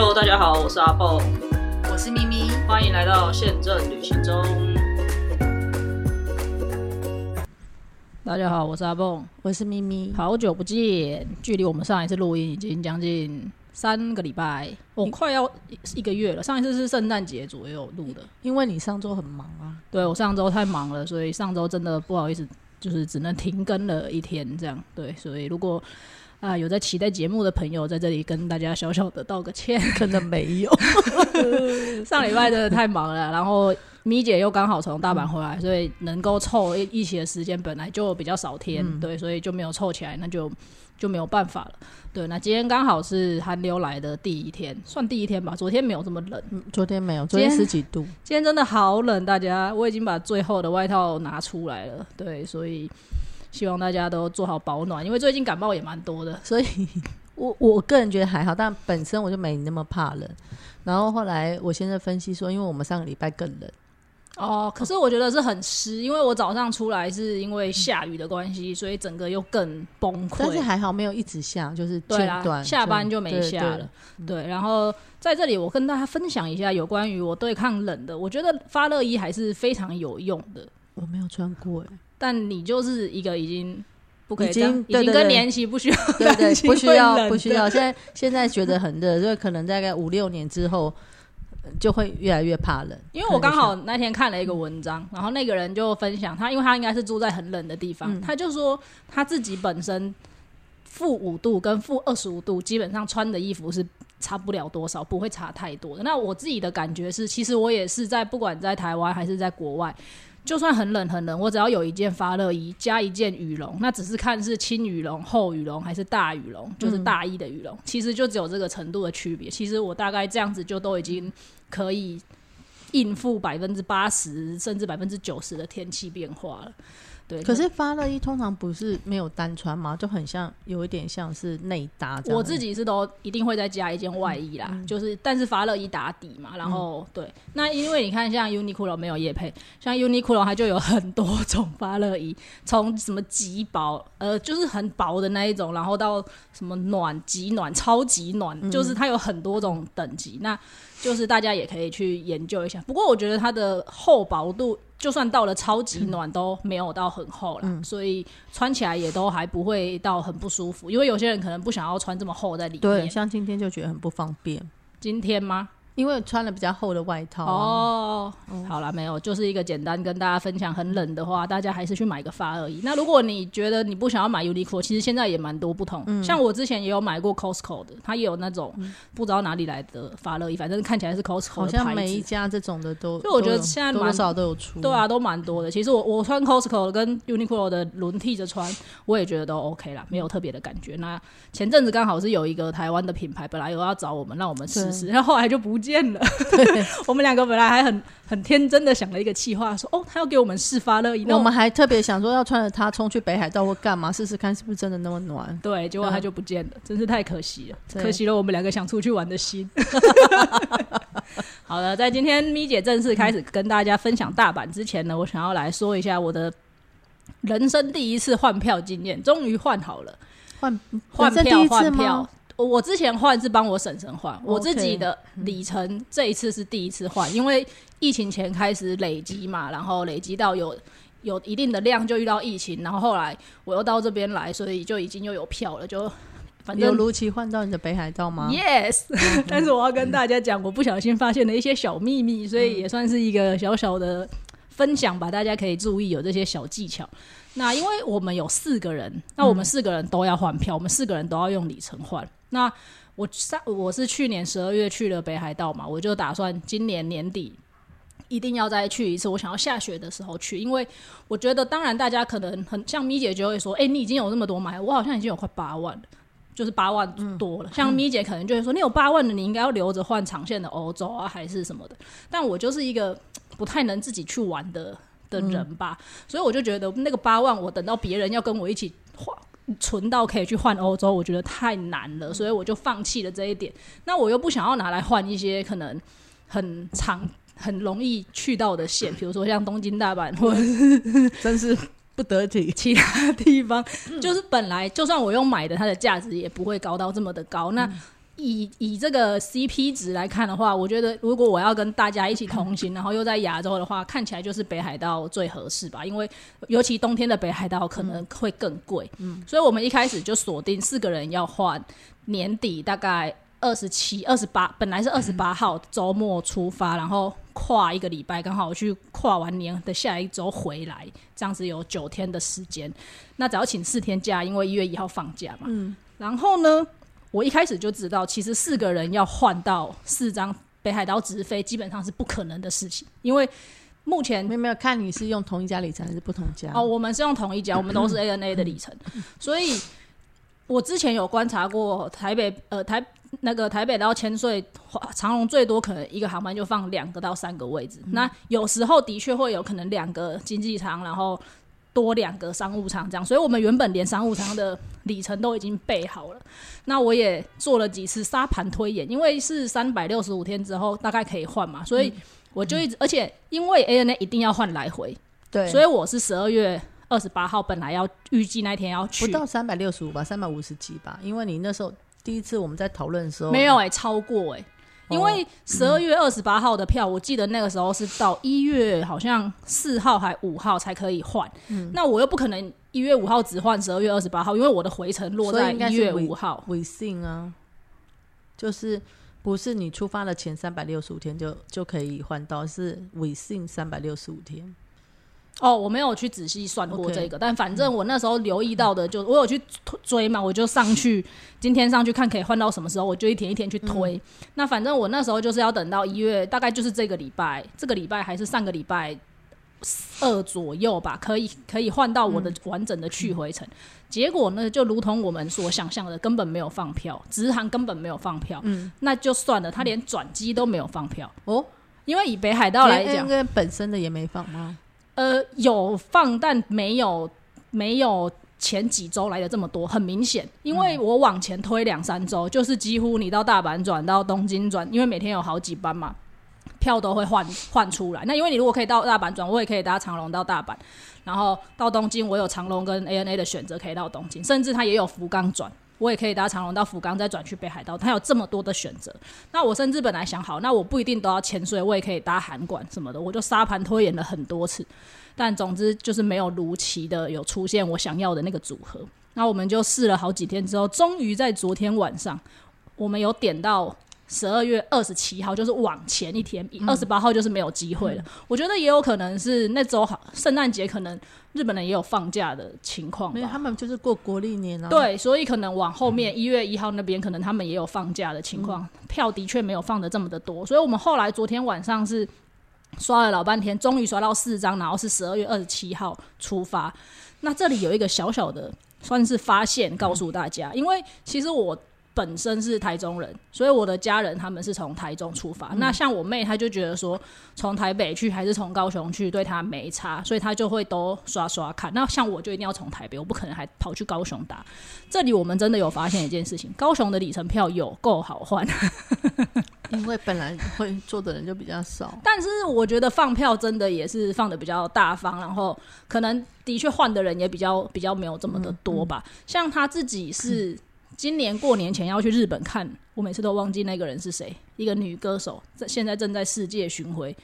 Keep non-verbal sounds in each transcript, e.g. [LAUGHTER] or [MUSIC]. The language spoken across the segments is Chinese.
Hello，大家好，我是阿蹦，我是咪咪，欢迎来到宪政旅行中。大家好，我是阿蹦，我是咪咪。好久不见，距离我们上一次录音已经将近三个礼拜，我快要一个月了。上一次是圣诞节左右录的，因为你上周很忙啊。对我上周太忙了，所以上周真的不好意思，就是只能停更了一天这样。对，所以如果啊有在期待节目的朋友，在这里跟大家小小的道个歉，[LAUGHS] 可能没有。[LAUGHS] 上礼拜真的太忙了，然后咪姐又刚好从大阪回来，所以能够凑一一起的时间本来就比较少天，对，所以就没有凑起来，那就就没有办法了。对，那今天刚好是寒流来的第一天，算第一天吧。昨天没有这么冷，昨天没有，昨天十几度。今天真的好冷，大家，我已经把最后的外套拿出来了。对，所以希望大家都做好保暖，因为最近感冒也蛮多的。所以 [LAUGHS] 我我个人觉得还好，但本身我就没那么怕冷。然后后来我现在分析说，因为我们上个礼拜更冷。哦，可是我觉得是很湿，因为我早上出来是因为下雨的关系，所以整个又更崩溃。但是还好没有一直下，就是间断，下班就没下了。对，然后在这里我跟大家分享一下有关于我对抗冷的，我觉得发热衣还是非常有用的。我没有穿过哎，但你就是一个已经不可以，已经已经更年期不需要，对对，不需要不需要。现在现在觉得很热，所以可能大概五六年之后。就会越来越怕冷，因为我刚好那天看了一个文章，然后那个人就分享他，因为他应该是住在很冷的地方，他就说他自己本身负五度跟负二十五度，基本上穿的衣服是差不了多少，不会差太多的。那我自己的感觉是，其实我也是在不管在台湾还是在国外，就算很冷很冷，我只要有一件发热衣加一件羽绒，那只是看是轻羽绒、厚羽绒还是大羽绒，就是大衣的羽绒，其实就只有这个程度的区别。其实我大概这样子就都已经。可以应付百分之八十甚至百分之九十的天气变化了。对，可是发热衣通常不是没有单穿吗？就很像有一点像是内搭。我自己是都一定会再加一件外衣啦，就是但是发热衣打底嘛。然后对，那因为你看像 Uniqlo 没有叶配，像 Uniqlo 它就有很多种发热衣，[LAUGHS] 从什么极薄呃就是很薄的那一种，然后到什么暖极暖、超级暖，就是它有很多种等级。那就是大家也可以去研究一下。不过我觉得它的厚薄度。就算到了超级暖都没有到很厚了，所以穿起来也都还不会到很不舒服。因为有些人可能不想要穿这么厚在里面，对，像今天就觉得很不方便。今天吗？因为穿了比较厚的外套哦，好了，没有，就是一个简单跟大家分享。很冷的话，大家还是去买个发热衣。那如果你觉得你不想要买 Uniqlo，其实现在也蛮多不同。像我之前也有买过 Costco 的，它也有那种不知道哪里来的发热衣，反正看起来是 Costco 好像每一家这种的都，就我觉得现在多少都有出。对啊，都蛮多的。其实我我穿 Costco 跟 Uniqlo 的轮替着穿，我也觉得都 OK 啦，没有特别的感觉。那前阵子刚好是有一个台湾的品牌，本来有要找我们让我们试试，然后后来就不见了。[LAUGHS] 我们两个本来还很很天真的想了一个计划，说哦，他要给我们试发热衣，我们还特别想说要穿着它冲去北海道或干嘛，试试看是不是真的那么暖。对，结果他就不见了，真是太可惜了，可惜了我们两个想出去玩的心。[LAUGHS] 好了，在今天咪姐正式开始跟大家分享大阪之前呢，我想要来说一下我的人生第一次换票经验，终于换好了，换换票换票。我之前换是帮我婶婶换，我自己的里程这一次是第一次换，因为疫情前开始累积嘛，然后累积到有有一定的量就遇到疫情，然后后来我又到这边来，所以就已经又有票了，就反正有如期换到你的北海道吗？Yes，[LAUGHS] 但是我要跟大家讲，我不小心发现了一些小秘密，所以也算是一个小小的分享吧，大家可以注意有这些小技巧。那因为我们有四个人，那我们四个人都要换票，我们四个人都要用里程换。那我上我是去年十二月去了北海道嘛，我就打算今年年底一定要再去一次。我想要下雪的时候去，因为我觉得，当然大家可能很像咪姐就会说，哎，你已经有那么多买，我好像已经有快八万了，就是八万多了。像咪姐可能就会说，你有八万的，你应该要留着换长线的欧洲啊，还是什么的。但我就是一个不太能自己去玩的的人吧，所以我就觉得那个八万，我等到别人要跟我一起花。存到可以去换欧洲，我觉得太难了，所以我就放弃了这一点。那我又不想要拿来换一些可能很长、很容易去到的线，比如说像东京、大阪，或者 [LAUGHS] 真是不得体。[LAUGHS] 其他地方就是本来就算我用买的，它的价值也不会高到这么的高。那以以这个 CP 值来看的话，我觉得如果我要跟大家一起同行，然后又在亚洲的话，看起来就是北海道最合适吧。因为尤其冬天的北海道可能会更贵，嗯，所以我们一开始就锁定四个人要换年底大概二十七、二十八，本来是二十八号周末出发，然后跨一个礼拜，刚好去跨完年的下一周回来，这样子有九天的时间。那只要请四天假，因为一月一号放假嘛，嗯，然后呢？我一开始就知道，其实四个人要换到四张北海道直飞，基本上是不可能的事情。因为目前没有没有看你是用同一家里程还是不同家哦，我们是用同一家，我们都是 ANA 的里程。所以我之前有观察过台北呃台那个台北到千岁长龙最多可能一个航班就放两个到三个位置，那有时候的确会有可能两个经济舱，然后。多两个商务舱这样，所以我们原本连商务舱的里程都已经备好了。那我也做了几次沙盘推演，因为是三百六十五天之后大概可以换嘛，所以我就一直，而且因为 ANA 一定要换来回，对，所以我是十二月二十八号本来要预计那天要去，不到三百六十五吧，三百五十几吧，因为你那时候第一次我们在讨论的时候没有哎，超过哎。因为十二月二十八号的票，我记得那个时候是到一月好像四号还五号才可以换。那我又不可能一月五号只换十二月二十八号，因为我的回程落在一月五号。微信啊，就是不是你出发的前三百六十五天就就可以换到，是微信三百六十五天。哦，我没有去仔细算过这个，但反正我那时候留意到的，就我有去追嘛，我就上去，今天上去看可以换到什么时候，我就一天一天去推。那反正我那时候就是要等到一月，大概就是这个礼拜，这个礼拜还是上个礼拜二左右吧，可以可以换到我的完整的去回程。结果呢，就如同我们所想象的，根本没有放票，直航根本没有放票。嗯，那就算了，他连转机都没有放票哦，因为以北海道来讲，本身的也没放吗？呃，有放，但没有没有前几周来的这么多，很明显。因为我往前推两三周，就是几乎你到大阪转到东京转，因为每天有好几班嘛，票都会换换出来。那因为你如果可以到大阪转，我也可以搭长龙到大阪，然后到东京，我有长龙跟 ANA 的选择可以到东京，甚至它也有福冈转。我也可以搭长龙到福冈，再转去北海道。它有这么多的选择。那我甚至本来想好，那我不一定都要潜水，我也可以搭韩馆什么的。我就沙盘推演了很多次，但总之就是没有如期的有出现我想要的那个组合。那我们就试了好几天之后，终于在昨天晚上，我们有点到。十二月二十七号就是往前一天，二十八号就是没有机会了。我觉得也有可能是那周好，圣诞节可能日本人也有放假的情况。没有，他们就是过国历年啊。对，所以可能往后面一月一号那边，可能他们也有放假的情况。票的确没有放的这么的多，所以我们后来昨天晚上是刷了老半天，终于刷到四张，然后是十二月二十七号出发。那这里有一个小小的算是发现，告诉大家，因为其实我。本身是台中人，所以我的家人他们是从台中出发。那像我妹，她就觉得说，从台北去还是从高雄去，对她没差，所以她就会都刷刷看。那像我就一定要从台北，我不可能还跑去高雄打。这里我们真的有发现一件事情：高雄的里程票有够好换，[LAUGHS] [LAUGHS] 因为本来会坐的人就比较少。但是我觉得放票真的也是放的比较大方，然后可能的确换的人也比较比较没有这么的多吧。像他自己是。今年过年前要去日本看，我每次都忘记那个人是谁，一个女歌手，在现在正在世界巡回。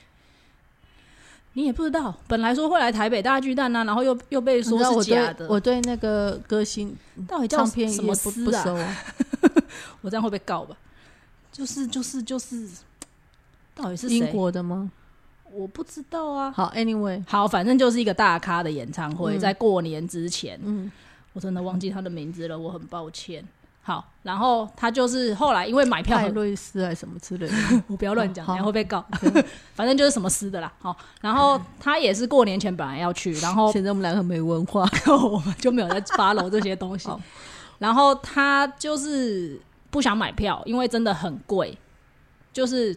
你也不知道，本来说会来台北大巨蛋啊，然后又又被说是假的。我对那个歌星到底叫什么不啊？我这样会被告吧？就是就是就是，到底是英国的吗？我不知道啊。好，Anyway，好，反正就是一个大咖的演唱会，在过年之前。嗯，我真的忘记他的名字了，我很抱歉。好，然后他就是后来因为买票，泰瑞斯还是什么之类的，[LAUGHS] 我不要乱讲，然后被告。[LAUGHS] 反正就是什么斯的啦。好，然后他也是过年前本来要去，然后现在我们两个没文化，[LAUGHS] 我们就没有在发楼这些东西。然后他就是不想买票，因为真的很贵，就是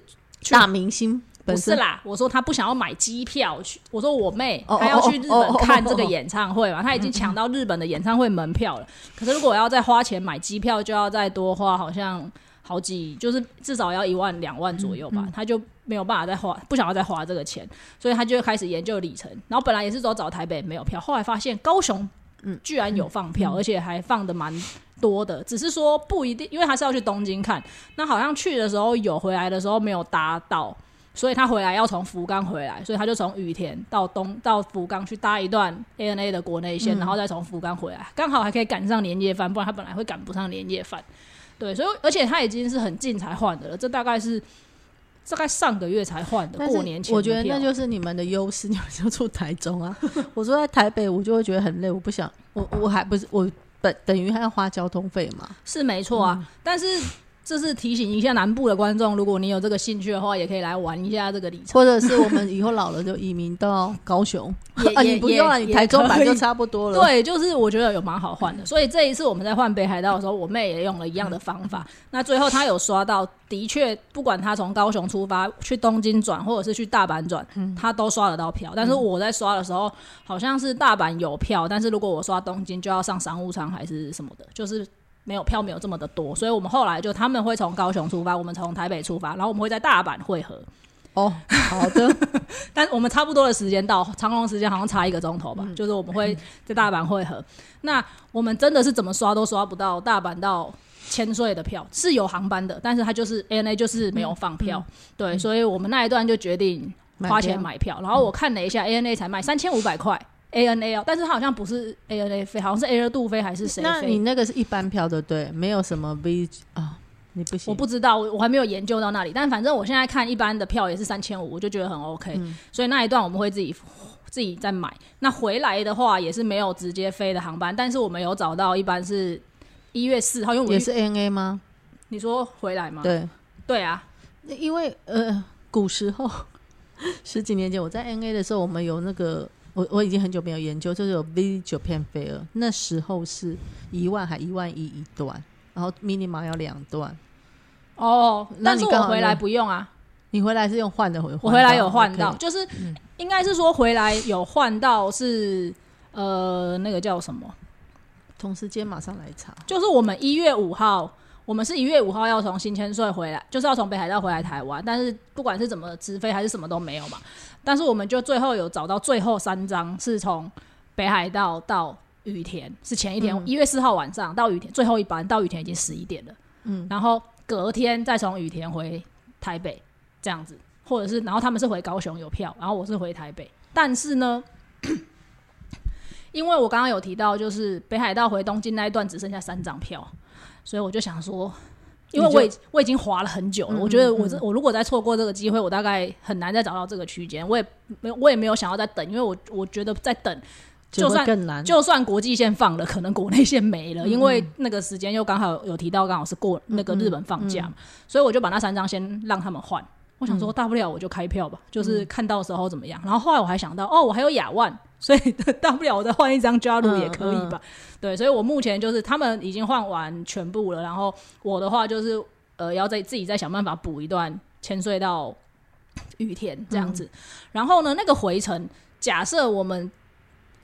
大明星。不是啦，我说他不想要买机票去。我说我妹她要去日本看这个演唱会嘛，她已经抢到日本的演唱会门票了。可是如果要再花钱买机票，就要再多花好像好几，就是至少要一万两万左右吧。他就没有办法再花，不想要再花这个钱，所以他就开始研究里程。然后本来也是说找台北没有票，后来发现高雄嗯，居然有放票，而且还放的蛮多的。只是说不一定，因为他是要去东京看，那好像去的时候有，回来的时候没有搭到，所以他回来要从福冈回来，所以他就从羽田到东到福冈去搭一段 ANA 的国内线，然后再从福冈回来，刚好还可以赶上年夜饭，不然他本来会赶不上年夜饭。对，所以而且他已经是很近才换的了，这大概是。大概上个月才换的，过年前。我觉得那就是你们的优势，你们就住台中啊。[LAUGHS] 我说在台北，我就会觉得很累，我不想，我我还不是我等等于还要花交通费嘛。是没错啊，但是。这是提醒一下南部的观众，如果你有这个兴趣的话，也可以来玩一下这个里程。或者是我们以后老了就移民到高雄，[LAUGHS] 啊，你不用了，你台中版就差不多了。对，就是我觉得有蛮好换的。所以这一次我们在换北海道的时候，我妹也用了一样的方法。[LAUGHS] 那最后她有刷到，的确，不管她从高雄出发去东京转，或者是去大阪转，她都刷得到票。但是我在刷的时候，好像是大阪有票，但是如果我刷东京，就要上商务舱还是什么的，就是。没有票没有这么的多，所以我们后来就他们会从高雄出发，我们从台北出发，然后我们会在大阪汇合。哦，好的，[LAUGHS] 但我们差不多的时间到，长龙时间好像差一个钟头吧，就是我们会在大阪汇合。那我们真的是怎么刷都刷不到大阪到千岁的票，是有航班的，但是它就是 ANA 就是没有放票，对，所以我们那一段就决定花钱买票，然后我看了一下 ANA 才卖三千五百块。A N A 哦，但是它好像不是 A N A 飞，好像是 Air 度飞还是谁？那你那个是一般票的，对，没有什么 V 啊，你不行。我不知道，我我还没有研究到那里，但反正我现在看一般的票也是三千五，我就觉得很 OK。所以那一段我们会自己自己再买。那回来的话也是没有直接飞的航班，但是我们有找到一般是一月四号，因为也是 A N A 吗？你说回来吗？对对啊，因为呃，古时候 [LAUGHS] 十几年前我在 N A 的时候，我们有那个。我我已经很久没有研究，就是有 V 九片飞蛾，那时候是一万还一万一一段，然后 mini 码要两段。哦，但是我回来不用啊，你回来是用换的回，我回来有换到，就是应该是说回来有换到是呃那个叫什么？同时间马上来查，就是我们一月五号。我们是一月五号要从新千岁回来，就是要从北海道回来台湾，但是不管是怎么直飞还是什么都没有嘛。但是我们就最后有找到最后三张是从北海道到羽田，是前一天一月四号晚上到羽田最后一班到羽田已经十一点了，嗯，然后隔天再从羽田回台北这样子，或者是然后他们是回高雄有票，然后我是回台北，但是呢，因为我刚刚有提到，就是北海道回东京那一段只剩下三张票。所以我就想说，因为我已我已经滑了很久了，我觉得我这我如果再错过这个机会，我大概很难再找到这个区间。我也没我也没有想要再等，因为我我觉得再等，就算更难，就算国际线放了，可能国内线没了，因为那个时间又刚好有提到，刚好是过那个日本放假，所以我就把那三张先让他们换。我想说，大不了我就开票吧，就是看到时候怎么样。然后后来我还想到，哦，我还有亚万，所以 [LAUGHS] 大不了我再换一张加入也可以吧。对，所以我目前就是他们已经换完全部了，然后我的话就是呃，要再自己再想办法补一段千岁到雨田这样子。然后呢，那个回程，假设我们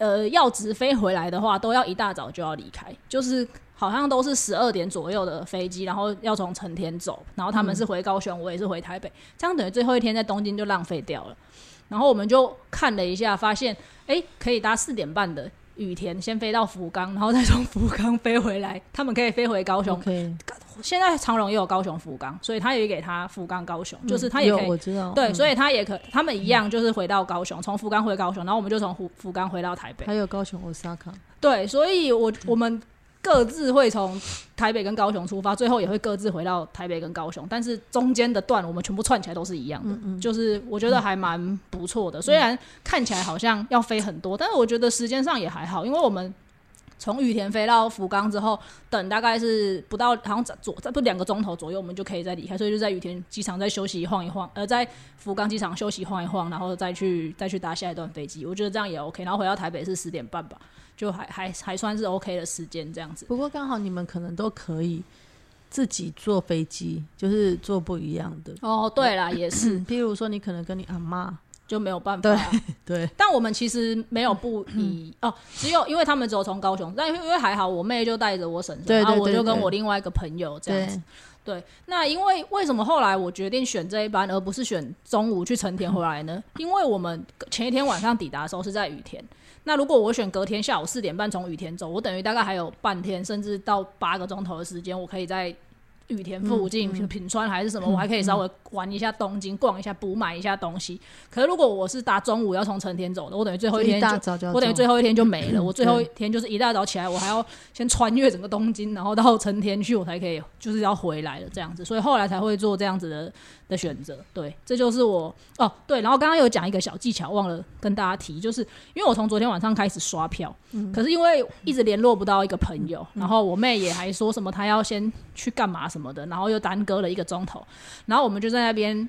呃要直飞回来的话，都要一大早就要离开，就是。好像都是十二点左右的飞机，然后要从成田走，然后他们是回高雄，我也是回台北，这样等于最后一天在东京就浪费掉了。然后我们就看了一下，发现哎，可以搭四点半的羽田先飞到福冈，然后再从福冈飞回来。他们可以飞回高雄。现在长荣也有高雄福冈，所以他也给他福冈高雄，就是他也可以。我知道。对，所以他也可，他们一样就是回到高雄，从福冈回高雄，然后我们就从福福冈回到台北。还有高雄 Osaka。对，所以我我们。各自会从台北跟高雄出发，最后也会各自回到台北跟高雄，但是中间的段我们全部串起来都是一样的，就是我觉得还蛮不错的。虽然看起来好像要飞很多，但是我觉得时间上也还好，因为我们从羽田飞到福冈之后，等大概是不到好像左不两个钟头左右，我们就可以再离开，所以就在羽田机场再休息晃一晃，呃，在福冈机场休息晃一晃，然后再去再去搭下一段飞机，我觉得这样也 OK。然后回到台北是十点半吧。就还还还算是 OK 的时间这样子。不过刚好你们可能都可以自己坐飞机，就是坐不一样的。哦，对啦，也是。譬如说，你可能跟你阿妈就没有办法。[LAUGHS] 对。但我们其实没有不以哦，只有因为他们只有从高雄，但因为还好，我妹就带着我婶婶，然后我就跟我另外一个朋友这样子。对，那因为为什么后来我决定选这一班，而不是选中午去成田回来呢？[LAUGHS] 因为我们前一天晚上抵达的时候是在雨田，那如果我选隔天下午四点半从雨田走，我等于大概还有半天，甚至到八个钟头的时间，我可以在羽田附近品品川还是什么，我还可以稍微玩一下东京，逛一下，补买一下东西。可是如果我是搭中午要从成田走的，我等于最后一天我等于最后一天就没了。我最后一天就是一大早起来，我还要先穿越整个东京，然后到成田去，我才可以就是要回来了这样子。所以后来才会做这样子的的选择。对，这就是我哦对。然后刚刚有讲一个小技巧，忘了跟大家提，就是因为我从昨天晚上开始刷票，可是因为一直联络不到一个朋友，然后我妹也还说什么她要先去干嘛什么的，然后又耽搁了一个钟头，然后我们就在那边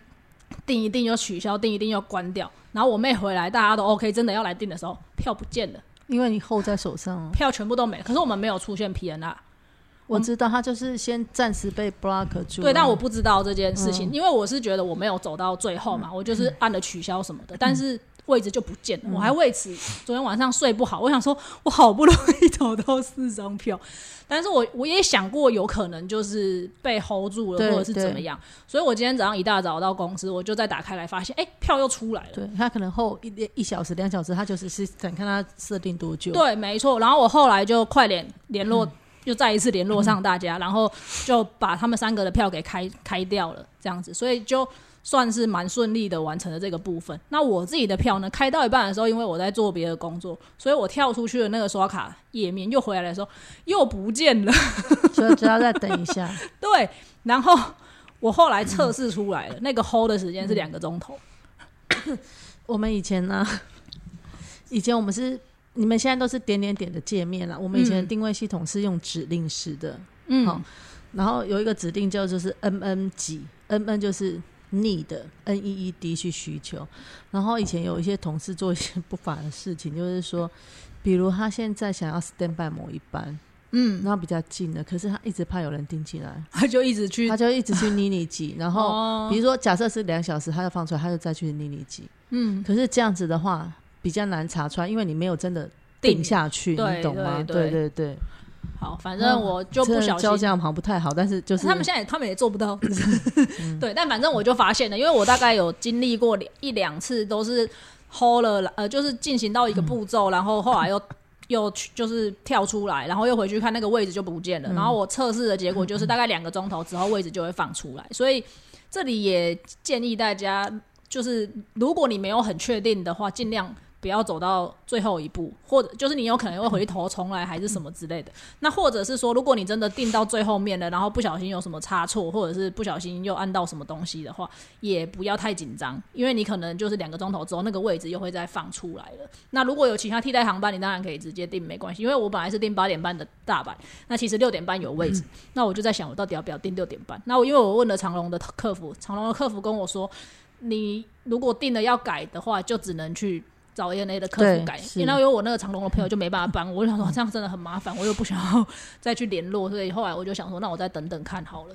订一订又取消，订一订又关掉。然后我妹回来，大家都 OK，真的要来订的时候，票不见了，因为你后在手上哦。票全部都没了。可是我们没有出现 PNR，我知道他就是先暂时被 block 住啊。对，但我不知道这件事情，因为我是觉得我没有走到最后嘛，我就是按了取消什么的，但是位置就不见了。我还为此昨天晚上睡不好，我想说我好不容易找到四张票，但是我我也想过有可能就是被 hold 住了，或者是怎么样，所以我今天早上一大早到公司，我就再打开来发现，哎、票又出来了。对他可能后一一小时、两小时，他就是是想看他设定多久。对，没错。然后我后来就快点联络，又再一次联络上大家，然后就把他们三个的票给开开掉了，这样子，所以就算是蛮顺利的完成了这个部分。那我自己的票呢，开到一半的时候，因为我在做别的工作，所以我跳出去的那个刷卡页面又回来的时候又不见了。[LAUGHS] 所以只要再等一下。[LAUGHS] 对，然后我后来测试出来了，那个 hold 的时间是两个钟头。我们以前呢，以前我们是你们现在都是点点点的界面了。我们以前的定位系统是用指令式的，嗯，然后有一个指定叫就是 N N 几，N N 就是 need N E E D 去需求。然后以前有一些同事做一些不法的事情，就是说，比如他现在想要 stand by 某一班，嗯，然后比较近的，可是他一直怕有人盯进来，他就一直去他就一直去妮妮挤，[LAUGHS] 然后哦比如说假设是两小时，他就放出来，他就再去妮妮挤。嗯，可是这样子的话比较难查出来，因为你没有真的定定下去，你懂吗？对对对，好，反正我就不小心教这样好像不太好，但是就是他们现在他们也做不到，[LAUGHS] 对，但反正我就发现了，因为我大概有经历过两一两次，都是 hold 了，呃，就是进行到一个步骤，然后后来又又去就是跳出来，然后又回去看那个位置就不见了，然后我测试的结果就是大概两个钟头之后位置就会放出来，所以这里也建议大家，就是如果你没有很确定的话，尽量。不要走到最后一步，或者就是你有可能会回头重来，还是什么之类的。那或者是说，如果你真的定到最后面了，然后不小心有什么差错，或者是不小心又按到什么东西的话，也不要太紧张，因为你可能就是两个钟头之后，那个位置又会再放出来了。那如果有其他替代航班，你当然可以直接订，没关系。因为我本来是订八点半的大阪，那其实六点半有位置，那我就在想，我到底要不要订六点半？那我因为我问了长龙的客服，长龙的客服跟我说，你如果订了要改的话，就只能去。找 ANA 的客服改，然后因为我那个长隆的朋友就没办法帮我，我就想说这样真的很麻烦，我又不想要 [LAUGHS] 再去联络，所以后来我就想说，那我再等等看好了。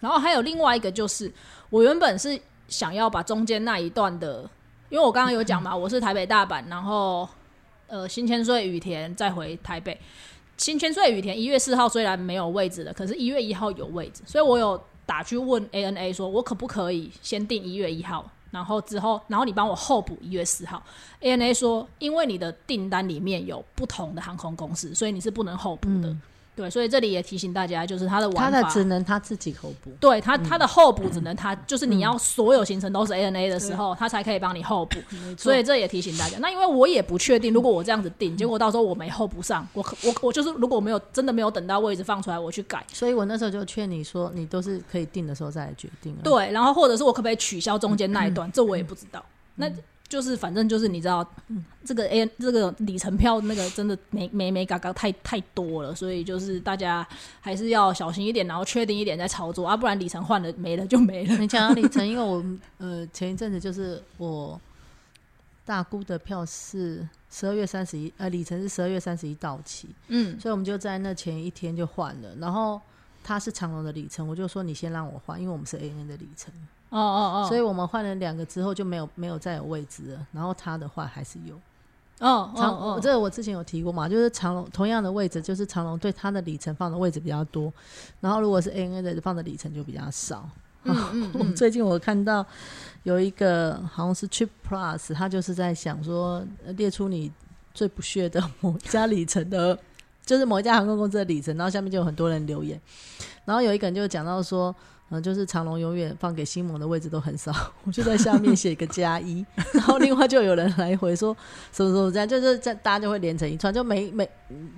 然后还有另外一个就是，我原本是想要把中间那一段的，因为我刚刚有讲嘛，我是台北大阪，然后呃新千岁羽田再回台北。新千岁羽田一月四号虽然没有位置了，可是一月一号有位置，所以我有打去问 ANA 说，我可不可以先订一月一号，然后之后，然后你帮我候补一月四号。ANA 说，因为你的订单里面有不同的航空公司，所以你是不能候补的。对，所以这里也提醒大家，就是他的他玩法，的只能他自己候补。对他他的候补只能他就是你要所有行程都是 ANA 的时候，他才可以帮你候补。[LAUGHS] 所以这也提醒大家。那因为我也不确定，如果我这样子定，结果到时候我没候补上，我可我我就是如果没有真的没有等到位置放出来，我去改。所以我那时候就劝你说，你都是可以定的时候再来决定啊。对，然后或者是我可不可以取消中间那一段，这我也不知道。那就是反正就是你知道，这个 A 这个里程票那个真的没没没嘎嘎太太多了，所以就是大家还是要小心一点，然后确定一点再操作啊，不然里程换了没了就没了。你讲到里程，因为我呃前一阵子就是我大姑的票是十二月三十一，呃里程是十二月三十一到期，嗯所以我们就在那前一天就换了。然后他是长龙的里程，我就说你先让我换，因为我们是 A N 的里程，哦哦哦，所以我们换了两个之后就没有没有再有位置了。然后他的话还是有，嗯嗯长，嗯，这个我之前有提过嘛，就是长龙同样的位置，就是长龙对它的里程放的位置比较多，然后如果是 ANA 的放的里程就比较少。嗯嗯我嗯，[LAUGHS] 最近我看到有一个好像是 Trip Plus，他就是在想说呃列出你最不屑的某家里程的，就是某一家航空公司的里程，然后下面就有很多人留言，然后有一个人就讲到说。嗯，就是长龙永远放给新盟的位置都很少，我就在下面写一个加一，然后另外就有人来回说什么什么这样，就是在大家就会连成一串，就每每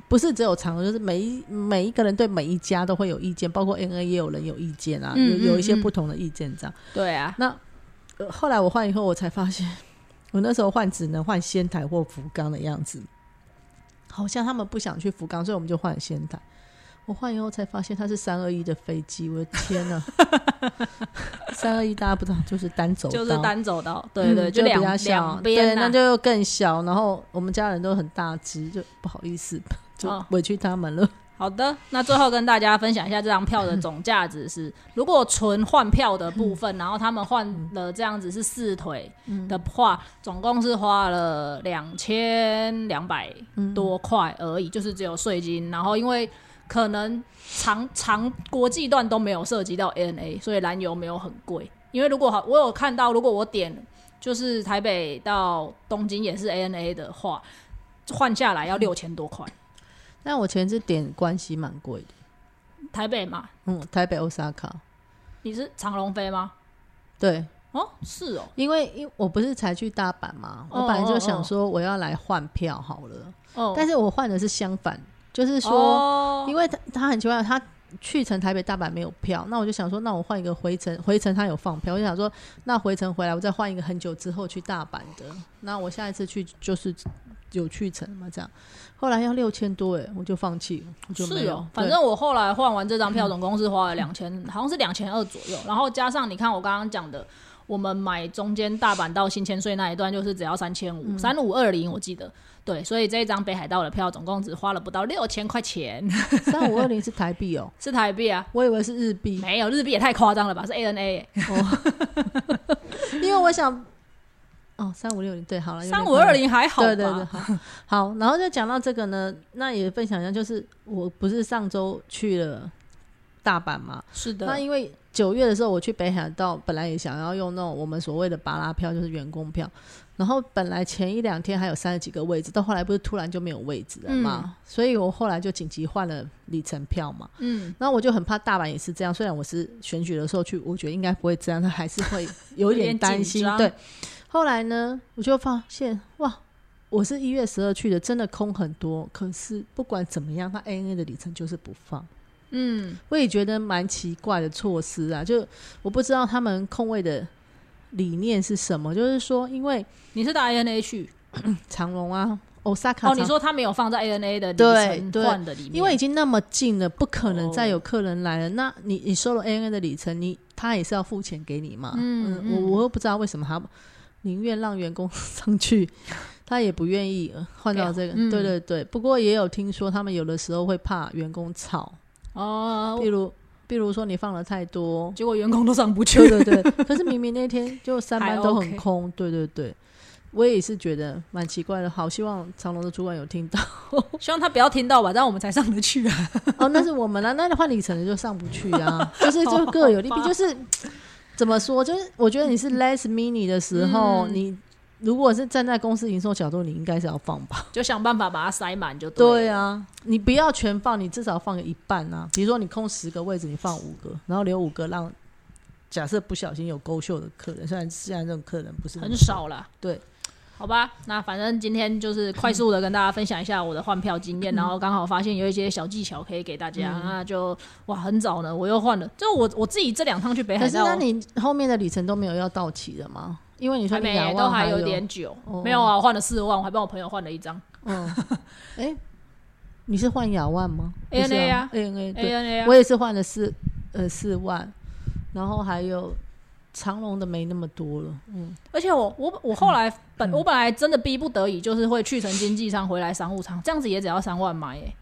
不是只有长龙，就是每一每一个人对每一家都会有意见，包括 NA 也有人有意见啊，嗯有有一些不同的意见这样。对啊，那、呃、后来我换以后，我才发现，我那时候换只能换仙台或福冈的样子，好像他们不想去福冈，所以我们就换仙台。我换以后才发现它是三二一的飞机，我的天呐！[LAUGHS] 三二一大家不知道，就是单走道，就是单走道，对对，嗯就两比较小，对，那就又更小。然后我们家人都很大只，就不好意思，就哦委屈他们了。好的，那最后跟大家分享一下这张票的总价值是，如果纯换票的部分，然后他们换了这样子是四腿的话，总共是花了两千两百多块而已，就是只有税金，然后因为可能长长国际段都没有涉及到 ANA，所以燃油没有很贵。因为如果好，我有看到，如果我点就是台北到东京也是 ANA 的话，换下来要六千多块。但我前次点关系蛮贵的，台北嘛，嗯，台北 Osaka，你是长龙飞吗？对，哦，是哦，因为因我不是才去大阪嘛，哦我本来就哦想说我要来换票好了，哦，但是我换的是相反，就是说，哦。因为他他很奇怪，他去程台北大阪没有票，那我就想说，那我换一个回程，回程他有放票，我就想说，那回程回来我再换一个很久之后去大阪的，那我下一次去就是有去程嘛，这样，后来要六千多哎，我就放弃了，我就没有，是哦，反正我后来换完这张票，总共是花了两千，好像是两千二左右，然后加上你看我刚刚讲的。我们买中间大阪到新千岁那一段，就是只要三千五，三五二零，我记得。对，所以这一张北海道的票总共只花了不到六千块钱，三五二零是台币哦，[LAUGHS] 是台币啊，我以为是日币，没有日币也太夸张了吧？是 ANA，[LAUGHS] 因为我想，哦，三五六零对，好了，三五二零还好吧？对对对，好，好，然后就讲到这个呢，那也分享一下，就是我不是上周去了大阪嘛，是的。那，因为九月的时候我去北海道，本来也想要用那种我们所谓的巴拉票，就是员工票，然后本来前一两天还有三十几个位置，到后来不是突然就没有位置了嘛，所以我后来就紧急换了里程票嘛，嗯，然后我就很怕大阪也是这样，虽然我是选举的时候去，我觉得应该不会这样，但还是会有一点担心。对，后来呢，我就发现哇，我是一月十二去的，真的空很多。可是不管怎么样，他 ANA 的里程就是不放。嗯，我也觉得蛮奇怪的措施啊，就我不知道他们空位的理念是什么，就是说，因为你是搭 ANA 去 [CLEARS THROAT] 长隆啊，Osaka 哦？你长说他没有放在 ANA 的里程对换的里面，因为已经那么近了，不可能哦再有客人来了。那你你收了 ANA 的里程，你他也是要付钱给你嘛？嗯嗯我我又不知道为什么他宁愿让员工上去，[LAUGHS] 他也不愿意呃换到这个。嗯对对对，不过也有听说他们有的时候会怕员工吵，哦比，如比如说你放了太多。结果员工都上不去对。对对，[LAUGHS] 可是明明那天就三班还都很空，对对对，我也是觉得蛮奇怪的。好，希望长隆的主管有听到。[LAUGHS] 希望他不要听到吧，这样我们才上得去啊。哦，那是我们啦，那换里程的就上不去啊，就是就各有利弊，就是怎么说，就是我觉得你是 less mini 的时候，嗯你如果是站在公司营收角度，你应该是要放吧？就想办法把它塞满就对对。啊，你不要全放，你至少放个一半啊。比如说你空十个位置，你放五个，然后留五个让假设不小心有勾秀的客人，虽然现在这种客人不是很少了。对，好吧，那反正今天就是快速的跟大家分享一下我的换票经验，然后刚好发现有一些小技巧可以给大家，嗯。那就哇，很早呢，我又换了，就我我自己这两趟去北海可是，那你后面的里程都没有要到期的吗？因为你说还你两没，都还有有点久，哦。没有啊，我换了四万，我还帮我朋友换了一张。嗯，[LAUGHS] 哎、你是换亚万吗？ANA 啊，ANA 对。ANA 啊。我，也是换了四呃四万，然后还有长隆的没那么多了，嗯，而且我我我后来本、我本来真的逼不得已，就是会去成经济舱回来商务舱，这样子也只要三万嘛耶、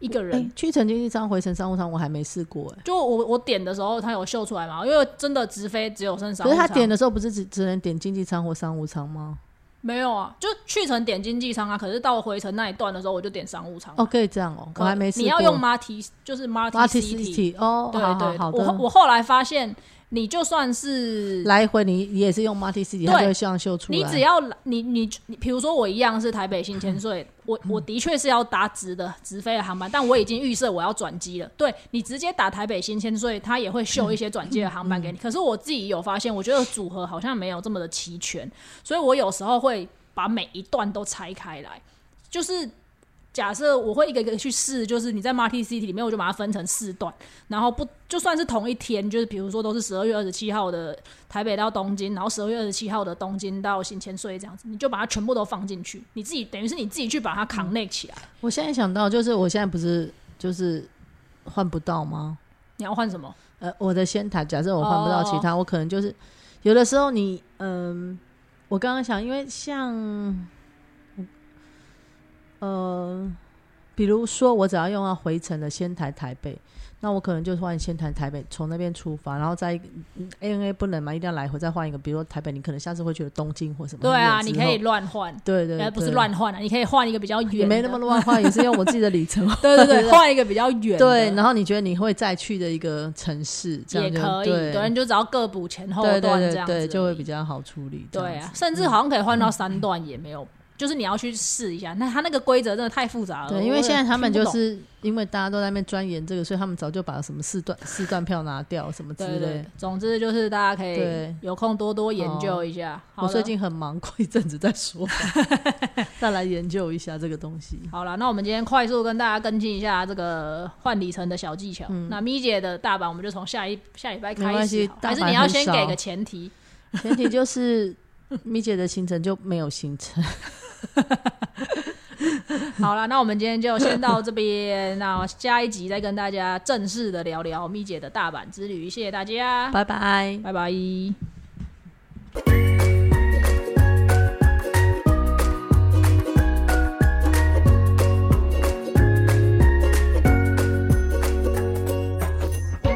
一个人。哎、去成经济舱回程商务舱我还没试过哎、就我我点的时候，他有秀出来嘛？因为真的直飞只有剩商务舱。可是他点的时候不是只只能点经济舱或商务舱吗？没有啊，就去程点经济舱啊，可是到回程那一段的时候，我就点商务舱。哦，可以这样哦，我还没试过。你要用 Marty，就是 Marty City。哦，对好好对，我好的。我后来发现，你就算是来回你也是用 Marty City，对它就会像秀出来。你只要你你你，比如说我一样是台北新千岁，我我的确是要搭直的直飞的航班，但我已经预设我要转机了。对你直接打台北新千岁，它也会秀一些转机的航班给你。可是我自己有发现，我觉得组合好像没有这么的齐全，所以我有时候会把每一段都拆开来，就是。假设我会一个一个去试，就是你在 Marty City 里面，我就把它分成四段，然后不就算是同一天，就是比如说都是十二月二十七号的台北到东京，然后十二月二十七号的东京到新千岁这样子，你就把它全部都放进去，你自己等于是你自己去把它 connect 起来。我现在想到，就是我现在不是就是换不到吗？你要换什么？呃，我的仙台，假设我换不到其他，我可能就是有的时候你，嗯、我刚刚想，因为像，呃，比如说我只要用到回程的仙台台北，那我可能就换仙台台北，从那边出发，然后再 ANA 不能嘛，一定要来回再换一个，比如说台北，你可能下次会去的东京或什么，对啊，你可以，乱换，对对呃，不是乱换啊，你可以换一个比较远，也没那么乱换，也是用我自己的里程。对 [LAUGHS] 对对，[LAUGHS] 换一个比较远，对，然后你觉得你会再去的一个城市，这样也可以，对。对，你就只要各补前后对对段这样对，就会比较好处理。对啊，甚至好像可以换到三段也没有，就是你要去试一下。那他那个规则真的太复杂了。对，因为现在他们就是因为大家都在那边钻研这个，所以他们早就把什么四段四段票拿掉什么之类对。，总之就是大家可以有空多多研究一下。我最近很忙，过一阵子再说吧，[LAUGHS] 再来研究一下这个东西。好了，那我们今天快速跟大家跟进一下这个换里程的小技巧。那咪姐的大阪，我们就从下一下礼拜开始好，还是你要先给个前提？前提就是米姐的行程就没有行程，[LAUGHS] 好了，那我们今天就先到这边，那下一集再跟大家正式的聊聊咪姐的大阪之旅。谢谢大家，拜拜。拜拜